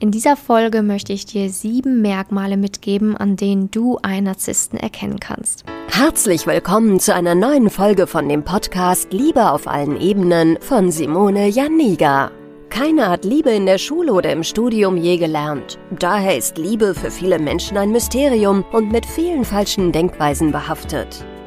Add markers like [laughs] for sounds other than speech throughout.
In dieser Folge möchte ich dir sieben Merkmale mitgeben, an denen du einen Narzissten erkennen kannst. Herzlich willkommen zu einer neuen Folge von dem Podcast Liebe auf allen Ebenen von Simone Janiga. Keiner hat Liebe in der Schule oder im Studium je gelernt. Daher ist Liebe für viele Menschen ein Mysterium und mit vielen falschen Denkweisen behaftet.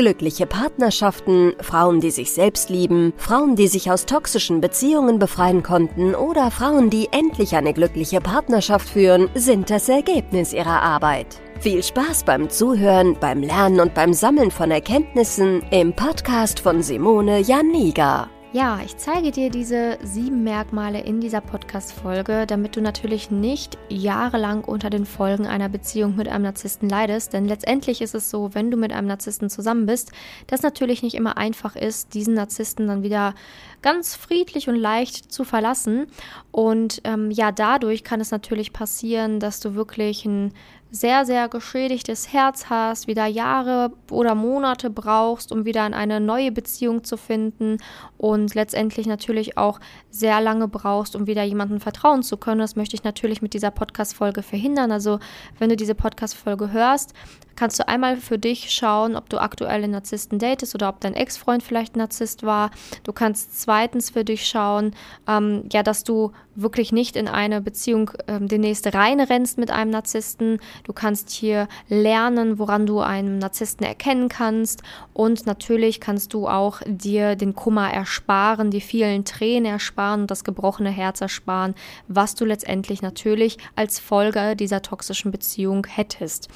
Glückliche Partnerschaften, Frauen, die sich selbst lieben, Frauen, die sich aus toxischen Beziehungen befreien konnten oder Frauen, die endlich eine glückliche Partnerschaft führen, sind das Ergebnis ihrer Arbeit. Viel Spaß beim Zuhören, beim Lernen und beim Sammeln von Erkenntnissen im Podcast von Simone Janiga. Ja, ich zeige dir diese sieben Merkmale in dieser Podcast-Folge, damit du natürlich nicht jahrelang unter den Folgen einer Beziehung mit einem Narzissten leidest. Denn letztendlich ist es so, wenn du mit einem Narzissten zusammen bist, dass natürlich nicht immer einfach ist, diesen Narzissten dann wieder ganz friedlich und leicht zu verlassen. Und ähm, ja, dadurch kann es natürlich passieren, dass du wirklich ein sehr, sehr geschädigtes Herz hast, wieder Jahre oder Monate brauchst, um wieder in eine neue Beziehung zu finden und letztendlich natürlich auch sehr lange brauchst, um wieder jemandem vertrauen zu können. Das möchte ich natürlich mit dieser Podcast-Folge verhindern. Also, wenn du diese Podcast-Folge hörst, kannst du einmal für dich schauen, ob du aktuell einen Narzissten datest oder ob dein Ex-Freund vielleicht ein Narzisst war. Du kannst zweitens für dich schauen, ähm, ja, dass du wirklich nicht in eine Beziehung ähm, demnächst reinrennst mit einem Narzissten. Du kannst hier lernen, woran du einen Narzissten erkennen kannst. Und natürlich kannst du auch dir den Kummer ersparen, die vielen Tränen ersparen und das gebrochene Herz ersparen, was du letztendlich natürlich als Folge dieser toxischen Beziehung hättest.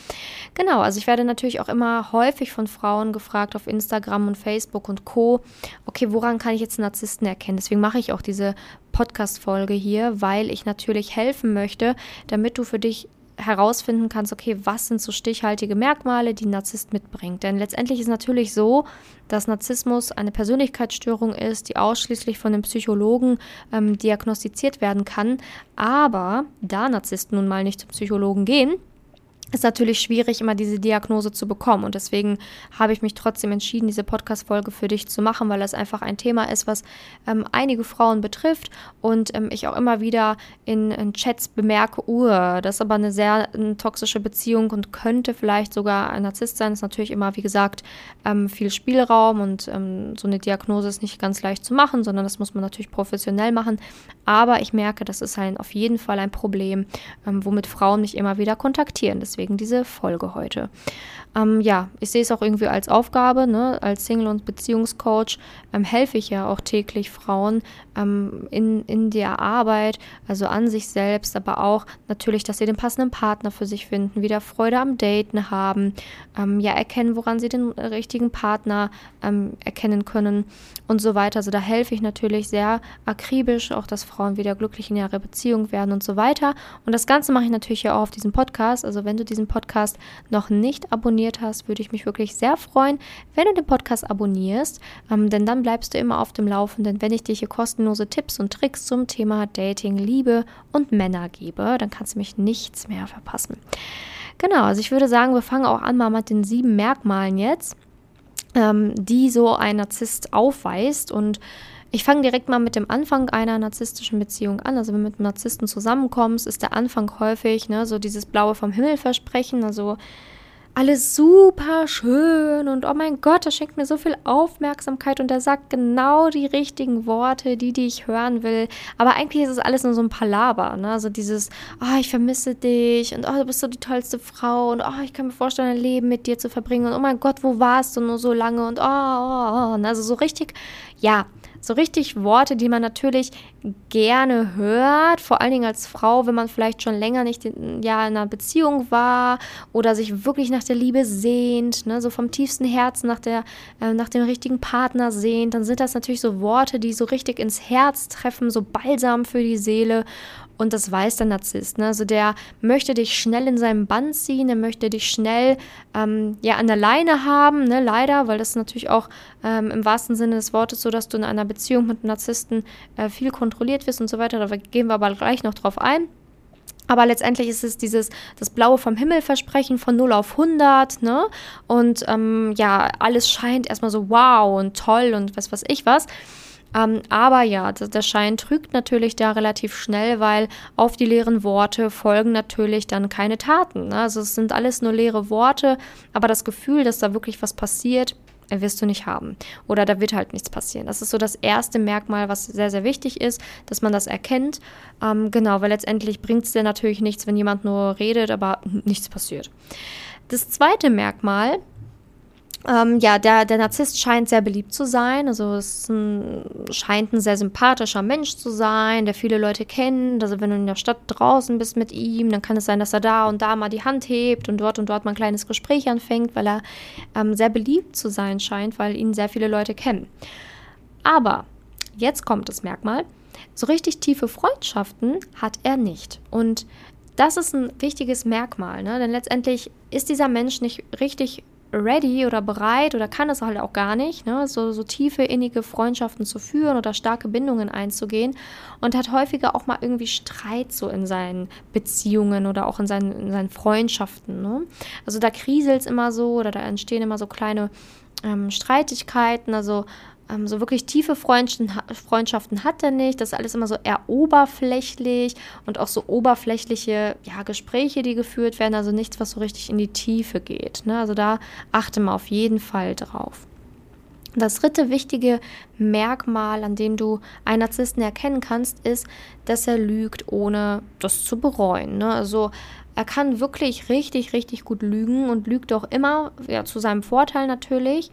Genau, also ich werde natürlich auch immer häufig von Frauen gefragt auf Instagram und Facebook und Co. Okay, woran kann ich jetzt einen Narzissten erkennen? Deswegen mache ich auch diese Podcast-Folge hier, weil ich natürlich helfen möchte, damit du für dich herausfinden kannst, okay, was sind so stichhaltige Merkmale, die ein Narzisst mitbringt. Denn letztendlich ist natürlich so, dass Narzissmus eine Persönlichkeitsstörung ist, die ausschließlich von den Psychologen ähm, diagnostiziert werden kann. Aber da Narzissten nun mal nicht zum Psychologen gehen, ist natürlich schwierig, immer diese Diagnose zu bekommen. Und deswegen habe ich mich trotzdem entschieden, diese Podcast-Folge für dich zu machen, weil das einfach ein Thema ist, was ähm, einige Frauen betrifft und ähm, ich auch immer wieder in, in Chats bemerke, uh, das ist aber eine sehr eine toxische Beziehung und könnte vielleicht sogar ein Narzisst sein. Das ist natürlich immer, wie gesagt, ähm, viel Spielraum und ähm, so eine Diagnose ist nicht ganz leicht zu machen, sondern das muss man natürlich professionell machen. Aber ich merke, das ist ein, auf jeden Fall ein Problem, ähm, womit Frauen mich immer wieder kontaktieren. Deswegen deswegen diese Folge heute. Ähm, ja, ich sehe es auch irgendwie als Aufgabe, ne? als Single- und Beziehungscoach ähm, helfe ich ja auch täglich Frauen ähm, in, in der Arbeit, also an sich selbst, aber auch natürlich, dass sie den passenden Partner für sich finden, wieder Freude am Daten haben, ähm, ja, erkennen, woran sie den richtigen Partner ähm, erkennen können und so weiter. Also da helfe ich natürlich sehr akribisch, auch dass Frauen wieder glücklich in ihrer Beziehung werden und so weiter. Und das Ganze mache ich natürlich ja auch auf diesem Podcast. Also wenn du diesen Podcast noch nicht abonniert hast, würde ich mich wirklich sehr freuen, wenn du den Podcast abonnierst, ähm, denn dann bleibst du immer auf dem Laufenden, wenn ich dir hier kostenlose Tipps und Tricks zum Thema Dating, Liebe und Männer gebe. Dann kannst du mich nichts mehr verpassen. Genau, also ich würde sagen, wir fangen auch an mal mit den sieben Merkmalen jetzt, ähm, die so ein Narzisst aufweist und ich fange direkt mal mit dem Anfang einer narzisstischen Beziehung an. Also wenn du mit einem Narzissten zusammenkommst, ist der Anfang häufig ne, so dieses blaue vom Himmel versprechen. Also alles super schön und oh mein Gott, das schenkt mir so viel Aufmerksamkeit und er sagt genau die richtigen Worte, die, die ich hören will. Aber eigentlich ist es alles nur so ein Palaber, ne? Also dieses, oh, ich vermisse dich und oh, du bist so die tollste Frau und oh, ich kann mir vorstellen, ein Leben mit dir zu verbringen und oh mein Gott, wo warst du nur so lange und oh, oh, oh. Also so richtig, ja, so richtig Worte, die man natürlich gerne hört, vor allen Dingen als Frau, wenn man vielleicht schon länger nicht in, ja, in einer Beziehung war oder sich wirklich nach der Liebe sehnt, ne, so vom tiefsten Herzen nach, der, äh, nach dem richtigen Partner sehnt, dann sind das natürlich so Worte, die so richtig ins Herz treffen, so balsam für die Seele Und das weiß der Narzisst. Ne? Also der möchte dich schnell in seinem Band ziehen, der möchte dich schnell ähm, ja, an der Leine haben, ne? leider, weil das natürlich auch ähm, im wahrsten Sinne des Wortes so, dass du in einer Beziehung mit Narzissten äh, viel kontrolliert wirst und so weiter. Da gehen wir aber gleich noch drauf ein. Aber letztendlich ist es dieses, das Blaue vom Himmel Versprechen von 0 auf 100, ne? Und ähm, ja, alles scheint erstmal so wow und toll und was weiß ich was. Ähm, aber ja, der Schein trügt natürlich da relativ schnell, weil auf die leeren Worte folgen natürlich dann keine Taten. Ne? Also es sind alles nur leere Worte, aber das Gefühl, dass da wirklich was passiert, wirst du nicht haben. Oder da wird halt nichts passieren. Das ist so das erste Merkmal, was sehr, sehr wichtig ist, dass man das erkennt. Ähm, genau, weil letztendlich bringt es dir natürlich nichts, wenn jemand nur redet, aber nichts passiert. Das zweite Merkmal ähm, ja, der, der Narzisst scheint sehr beliebt zu sein. Also es ein, scheint ein sehr sympathischer Mensch zu sein, der viele Leute kennt. Also wenn du in der Stadt draußen bist mit ihm, dann kann es sein, dass er da und da mal die Hand hebt und dort und dort mal ein kleines Gespräch anfängt, weil er ähm, sehr beliebt zu sein scheint, weil ihn sehr viele Leute kennen. Aber jetzt kommt das Merkmal. So richtig tiefe Freundschaften hat er nicht. Und das ist ein wichtiges Merkmal, ne? denn letztendlich ist dieser Mensch nicht richtig ready oder bereit oder kann es halt auch gar nicht, ne? so, so tiefe, innige Freundschaften zu führen oder starke Bindungen einzugehen und hat häufiger auch mal irgendwie Streit so in seinen Beziehungen oder auch in seinen, in seinen Freundschaften. Ne? Also da kriselt es immer so oder da entstehen immer so kleine ähm, Streitigkeiten, also ähm, so wirklich tiefe Freundschaften hat er nicht. Das ist alles immer so eher oberflächlich und auch so oberflächliche ja, Gespräche, die geführt werden. Also nichts, was so richtig in die Tiefe geht. Ne? Also da achte mal auf jeden Fall drauf. Das dritte wichtige Merkmal, an dem du einen Narzissten erkennen kannst, ist, dass er lügt, ohne das zu bereuen. Ne? Also er kann wirklich richtig, richtig gut lügen und lügt auch immer, ja, zu seinem Vorteil natürlich.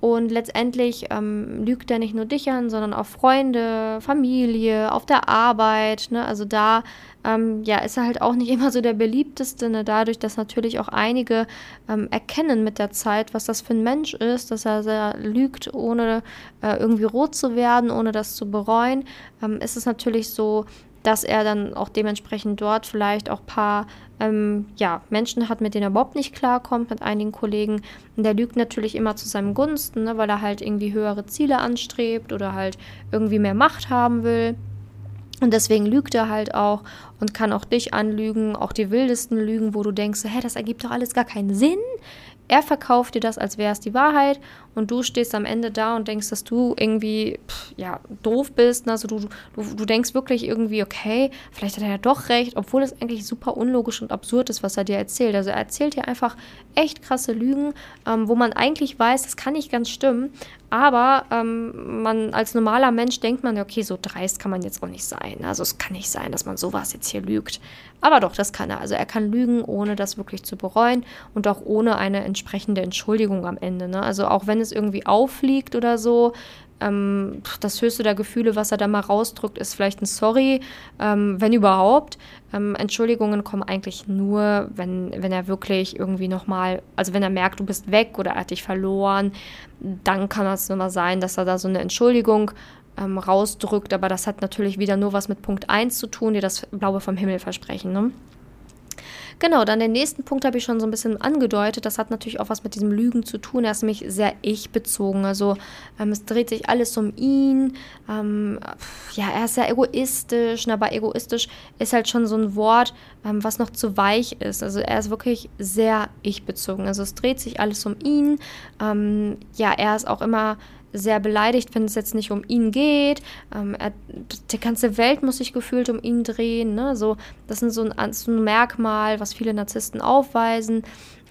Und letztendlich ähm, lügt er nicht nur dich an, sondern auch Freunde, Familie, auf der Arbeit. Ne? Also da ähm, ja, ist er halt auch nicht [laughs] immer so der beliebteste. Ne? Dadurch, dass natürlich auch einige ähm, erkennen mit der Zeit, was das für ein Mensch ist, dass er sehr lügt, ohne äh, irgendwie rot zu werden, ohne das zu bereuen, ähm, ist es natürlich so, dass er dann auch dementsprechend dort vielleicht auch ein paar ähm, ja, Menschen hat, mit denen er überhaupt nicht klarkommt, mit einigen Kollegen. Und der lügt natürlich immer zu seinem Gunsten, ne, weil er halt irgendwie höhere Ziele anstrebt oder halt irgendwie mehr Macht haben will. Und deswegen lügt er halt auch und kann auch dich anlügen, auch die wildesten Lügen, wo du denkst, hä, das ergibt doch alles gar keinen Sinn. Er verkauft dir das, als wäre es die Wahrheit und du stehst am Ende da und denkst, dass du irgendwie pff, ja, doof bist. Ne? Also du, du, du denkst wirklich irgendwie, okay, vielleicht hat er ja doch recht, obwohl es eigentlich super unlogisch und absurd ist, was er dir erzählt. Also er erzählt dir einfach echt krasse Lügen, ähm, wo man eigentlich weiß, das kann nicht ganz stimmen, aber ähm, man als normaler Mensch denkt man, okay, so dreist kann man jetzt auch nicht sein. Also es kann nicht sein, dass man sowas jetzt hier lügt. Aber doch, das kann er. Also er kann lügen, ohne das wirklich zu bereuen und auch ohne eine entsprechende Entschuldigung am Ende. Ne? Also auch wenn es irgendwie auffliegt oder so, ähm, das höchste der Gefühle, was er da mal rausdrückt, ist vielleicht ein Sorry, ähm, wenn überhaupt. Ähm, Entschuldigungen kommen eigentlich nur, wenn, wenn er wirklich irgendwie nochmal, also wenn er merkt, du bist weg oder er hat dich verloren, dann kann es nochmal sein, dass er da so eine Entschuldigung ähm, rausdrückt, aber das hat natürlich wieder nur was mit Punkt 1 zu tun, die das Blaue vom Himmel versprechen. Ne? Genau, dann den nächsten Punkt habe ich schon so ein bisschen angedeutet. Das hat natürlich auch was mit diesem Lügen zu tun. Er ist nämlich sehr ich-bezogen. Also ähm, es dreht sich alles um ihn. Ähm, ja, er ist sehr egoistisch, aber egoistisch ist halt schon so ein Wort, ähm, was noch zu weich ist. Also er ist wirklich sehr ich-bezogen. Also es dreht sich alles um ihn. Ähm, ja, er ist auch immer sehr beleidigt, wenn es jetzt nicht um ihn geht. Ähm, er, die ganze Welt muss sich gefühlt um ihn drehen. Ne? So, das ist so ein, so ein Merkmal, was viele Narzissten aufweisen.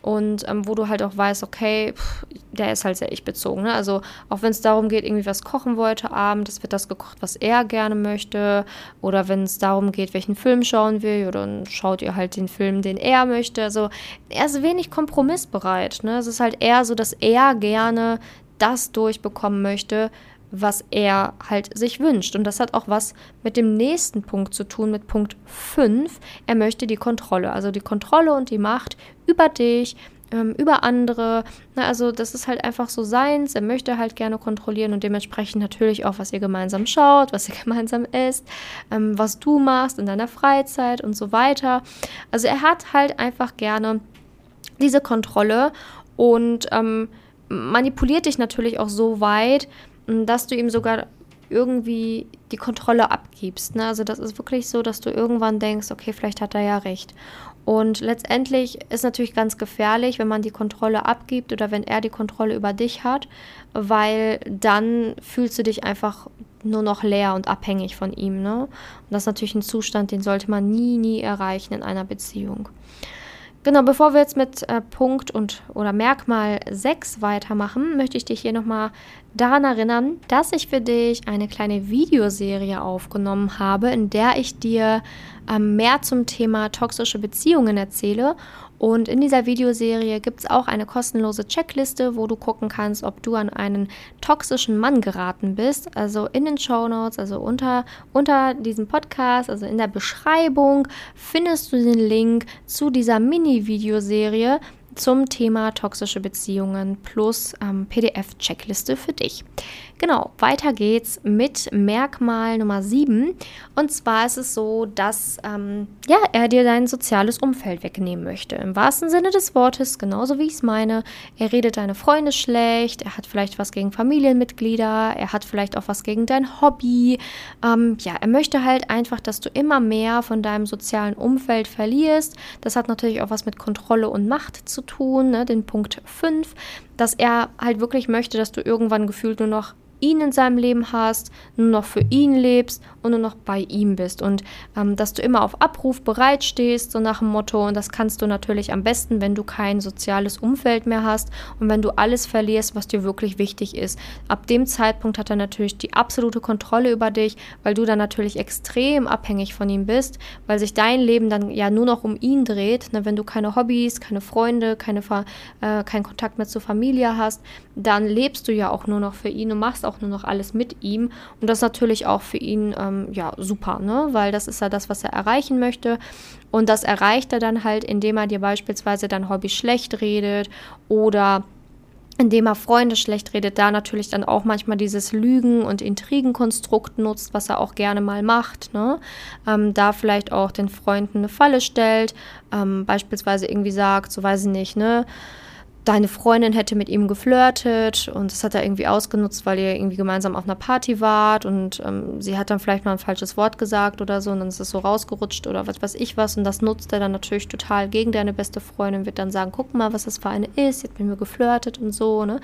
Und ähm, wo du halt auch weißt, okay, pff, der ist halt sehr ich-bezogen. Ne? Also auch wenn es darum geht, irgendwie was kochen wollte Abend, es wird das gekocht, was er gerne möchte. Oder wenn es darum geht, welchen Film schauen will, oder dann schaut ihr halt den Film, den er möchte. Also er ist wenig kompromissbereit. Ne? Es ist halt eher so, dass er gerne das durchbekommen möchte, was er halt sich wünscht. Und das hat auch was mit dem nächsten Punkt zu tun, mit Punkt 5. Er möchte die Kontrolle, also die Kontrolle und die Macht über dich, ähm, über andere. Na, also das ist halt einfach so seins. Er möchte halt gerne kontrollieren und dementsprechend natürlich auch, was ihr gemeinsam schaut, was ihr [laughs] gemeinsam isst, ähm, was du machst in deiner Freizeit und so weiter. Also er hat halt einfach gerne diese Kontrolle und ähm, manipuliert dich natürlich auch so weit, dass du ihm sogar irgendwie die Kontrolle abgibst. Ne? Also das ist wirklich so, dass du irgendwann denkst, okay, vielleicht hat er ja recht. Und letztendlich ist natürlich ganz gefährlich, wenn man die Kontrolle abgibt oder wenn er die Kontrolle über dich hat, weil dann fühlst du dich einfach nur noch leer und abhängig von ihm. Ne? Und das ist natürlich ein Zustand, den sollte man nie, nie erreichen in einer Beziehung. Genau, bevor wir jetzt mit äh, Punkt und oder Merkmal 6 weitermachen, möchte ich dich hier nochmal daran erinnern, dass ich für dich eine kleine Videoserie aufgenommen habe, in der ich dir ähm, mehr zum Thema toxische Beziehungen erzähle und in dieser Videoserie gibt es auch eine kostenlose Checkliste, wo du gucken kannst, ob du an einen toxischen Mann geraten bist. Also in den Show Notes, also unter, unter diesem Podcast, also in der Beschreibung, findest du den Link zu dieser Mini-Videoserie zum Thema toxische Beziehungen plus ähm, PDF-Checkliste für dich. Genau, weiter geht's mit Merkmal Nummer 7. Und zwar ist es so, dass ähm, ja, er dir dein soziales Umfeld wegnehmen möchte. Im wahrsten Sinne des Wortes, genauso wie ich es meine. Er redet deine Freunde schlecht, er hat vielleicht was gegen Familienmitglieder, er hat vielleicht auch was gegen dein Hobby. Ähm, ja, er möchte halt einfach, dass du immer mehr von deinem sozialen Umfeld verlierst. Das hat natürlich auch was mit Kontrolle und Macht zu tun, ne? den Punkt 5, dass er halt wirklich möchte, dass du irgendwann gefühlt nur noch ihn in seinem Leben hast, nur noch für ihn lebst und nur noch bei ihm bist. Und ähm, dass du immer auf Abruf bereit stehst, so nach dem Motto. Und das kannst du natürlich am besten, wenn du kein soziales Umfeld mehr hast und wenn du alles verlierst, was dir wirklich wichtig ist. Ab dem Zeitpunkt hat er natürlich die absolute Kontrolle über dich, weil du dann natürlich extrem abhängig von ihm bist, weil sich dein Leben dann ja nur noch um ihn dreht. Ne? Wenn du keine Hobbys, keine Freunde, keine, äh, keinen Kontakt mehr zur Familie hast, dann lebst du ja auch nur noch für ihn und machst auch nur noch alles mit ihm. Und das ist natürlich auch für ihn ähm, ja super, ne? weil das ist ja das, was er erreichen möchte. Und das erreicht er dann halt, indem er dir beispielsweise dein Hobby schlecht redet oder indem er Freunde schlecht redet, da natürlich dann auch manchmal dieses Lügen- und Intrigenkonstrukt nutzt, was er auch gerne mal macht. Ne? Ähm, da vielleicht auch den Freunden eine Falle stellt, ähm, beispielsweise irgendwie sagt, so weiß ich nicht, ne? Deine Freundin hätte mit ihm geflirtet und das hat er irgendwie ausgenutzt, weil ihr irgendwie gemeinsam auf einer Party wart und ähm, sie hat dann vielleicht mal ein falsches Wort gesagt oder so und dann ist es so rausgerutscht oder was weiß ich was und das nutzt er dann natürlich total gegen deine beste Freundin, wird dann sagen, guck mal, was das für eine ist, hat mit mir geflirtet und so, ne?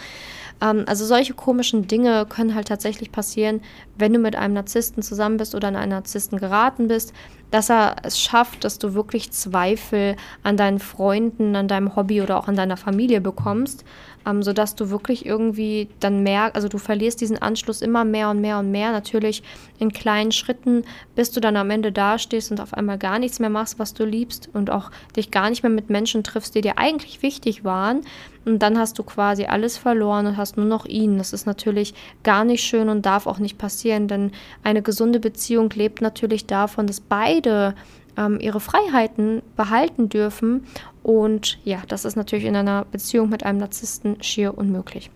Ähm, also solche komischen Dinge können halt tatsächlich passieren, wenn du mit einem Narzissten zusammen bist oder an einen Narzissten geraten bist, dass er es schafft, dass du wirklich Zweifel an deinen Freunden, an deinem Hobby oder auch an deiner Familie bekommst, ähm, sodass du wirklich irgendwie dann merkst, also du verlierst diesen Anschluss immer mehr und mehr und mehr, natürlich in kleinen Schritten, bis du dann am Ende dastehst und auf einmal gar nichts mehr machst, was du liebst und auch dich gar nicht mehr mit Menschen triffst, die dir eigentlich wichtig waren. Und dann hast du quasi alles verloren und hast nur noch ihn. Das ist natürlich gar nicht schön und darf auch nicht passieren, denn eine gesunde Beziehung lebt natürlich davon, dass beide ähm, ihre Freiheiten behalten dürfen. Und ja, das ist natürlich in einer Beziehung mit einem Narzissten schier unmöglich.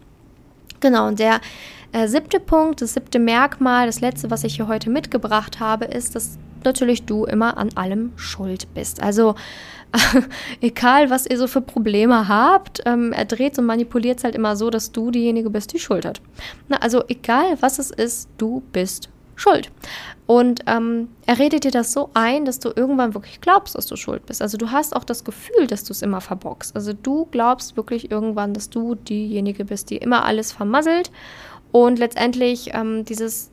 Genau, und der äh, siebte Punkt, das siebte Merkmal, das letzte, was ich hier heute mitgebracht habe, ist, dass natürlich du immer an allem schuld bist. Also [laughs] egal, was ihr so für Probleme habt, ähm, er dreht und manipuliert es halt immer so, dass du diejenige bist, die Schuld hat. Na, also egal, was es ist, du bist schuld. Und ähm, er redet dir das so ein, dass du irgendwann wirklich glaubst, dass du schuld bist. Also du hast auch das Gefühl, dass du es immer verbockst. Also du glaubst wirklich irgendwann, dass du diejenige bist, die immer alles vermasselt. Und letztendlich ähm, dieses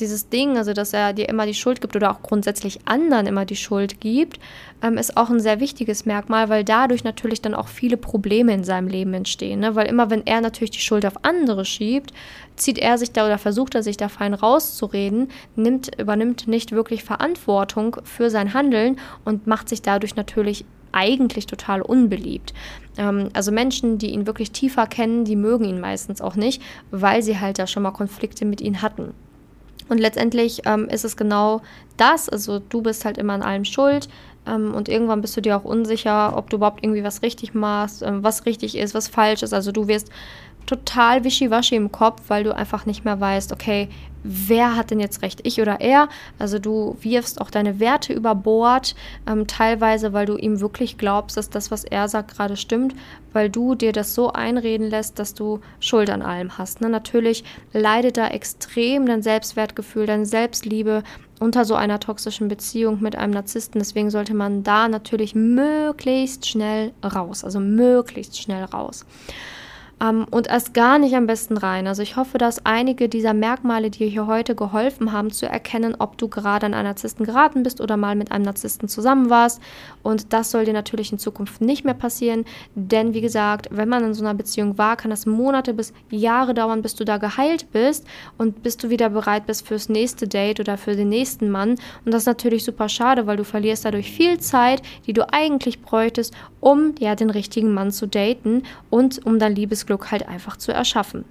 dieses Ding, also dass er dir immer die Schuld gibt oder auch grundsätzlich anderen immer die Schuld gibt, ähm, ist auch ein sehr wichtiges Merkmal, weil dadurch natürlich dann auch viele Probleme in seinem Leben entstehen. Ne? Weil immer, wenn er natürlich die Schuld auf andere schiebt, zieht er sich da oder versucht er sich da fein rauszureden, nimmt, übernimmt nicht wirklich Verantwortung für sein Handeln und macht sich dadurch natürlich eigentlich total unbeliebt. Ähm, also Menschen, die ihn wirklich tiefer kennen, die mögen ihn meistens auch nicht, weil sie halt da schon mal Konflikte mit ihm hatten. Und letztendlich ähm, ist es genau das, also du bist halt immer an allem schuld. ähm, und irgendwann bist du dir auch unsicher, ob du überhaupt irgendwie was richtig machst, ähm, was richtig ist, was falsch ist. Also du wirst total wischiwaschi im Kopf, weil du einfach nicht mehr weißt, okay, wer hat denn jetzt recht, ich oder er? Also du wirfst auch deine Werte über Bord, ähm, teilweise, weil du ihm wirklich glaubst, dass das, was er sagt, gerade stimmt, weil du dir das so einreden lässt, dass du Schuld an allem hast. Ne? Natürlich leidet da extrem dein Selbstwertgefühl, deine Selbstliebe unter so einer toxischen Beziehung mit einem Narzissten. Deswegen sollte man da natürlich möglichst schnell raus, also möglichst schnell raus ähm, und erst gar nicht am besten rein. Also ich hoffe, dass einige dieser Merkmale dir hier heute geholfen haben, zu erkennen, ob du gerade an einen Narzissten geraten bist oder mal mit einem Narzissten zusammen warst. Und das soll dir natürlich in Zukunft nicht mehr passieren, denn wie gesagt, wenn man in so einer Beziehung war, kann das Monate bis Jahre dauern, bis du da geheilt bist und bis du wieder bereit bist fürs nächste Date oder für den nächsten Mann. Und das ist natürlich super schade, weil du verlierst dadurch viel Zeit, die du eigentlich bräuchtest, um ja den richtigen Mann zu daten und um dein Liebesglück halt einfach zu erschaffen.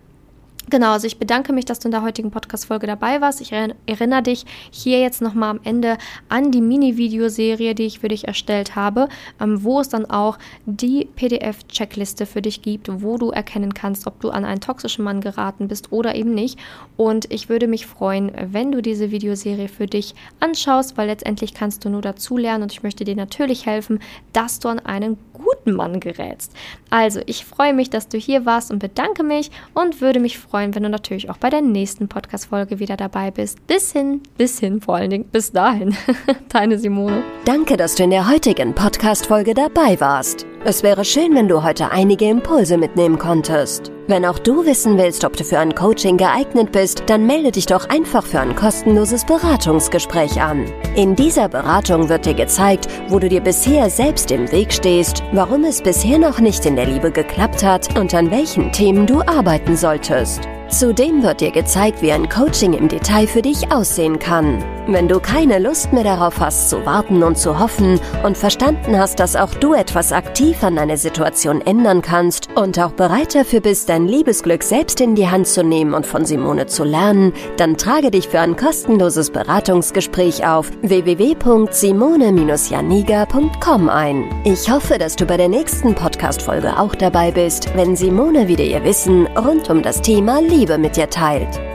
Genau, also ich bedanke mich, dass du in der heutigen Podcast-Folge dabei warst. Ich erinnere dich hier jetzt nochmal am Ende an die Mini-Videoserie, die ich für dich erstellt habe, ähm, wo es dann auch die PDF-Checkliste für dich gibt, wo du erkennen kannst, ob du an einen toxischen Mann geraten bist oder eben nicht. Und ich würde mich freuen, wenn du diese Videoserie für dich anschaust, weil letztendlich kannst du nur dazu lernen und ich möchte dir natürlich helfen, dass du an einen guten Mann gerätst. Also, ich freue mich, dass du hier warst und bedanke mich und würde mich freuen, wenn du natürlich auch bei der nächsten Podcast-Folge wieder dabei bist. Bis hin, bis hin, vor allen Dingen, bis dahin. [laughs] Deine Simone. Danke, dass du in der heutigen Podcast-Folge dabei warst. Es wäre schön, wenn du heute einige Impulse mitnehmen konntest. Wenn auch du wissen willst, ob du für ein Coaching geeignet bist, dann melde dich doch einfach für ein kostenloses Beratungsgespräch an. In dieser Beratung wird dir gezeigt, wo du dir bisher selbst im Weg stehst, warum es bisher noch nicht in der Liebe geklappt hat und an welchen Themen du arbeiten solltest. Zudem wird dir gezeigt, wie ein Coaching im Detail für dich aussehen kann. Wenn du keine Lust mehr darauf hast, zu warten und zu hoffen und verstanden hast, dass auch du etwas aktiv an deiner Situation ändern kannst und auch bereit dafür bist, dein Liebesglück selbst in die Hand zu nehmen und von Simone zu lernen, dann trage dich für ein kostenloses Beratungsgespräch auf www.simone-janiga.com ein. Ich hoffe, dass du bei der nächsten Podcast-Folge auch dabei bist, wenn Simone wieder ihr Wissen rund um das Thema Liebe mit dir teilt.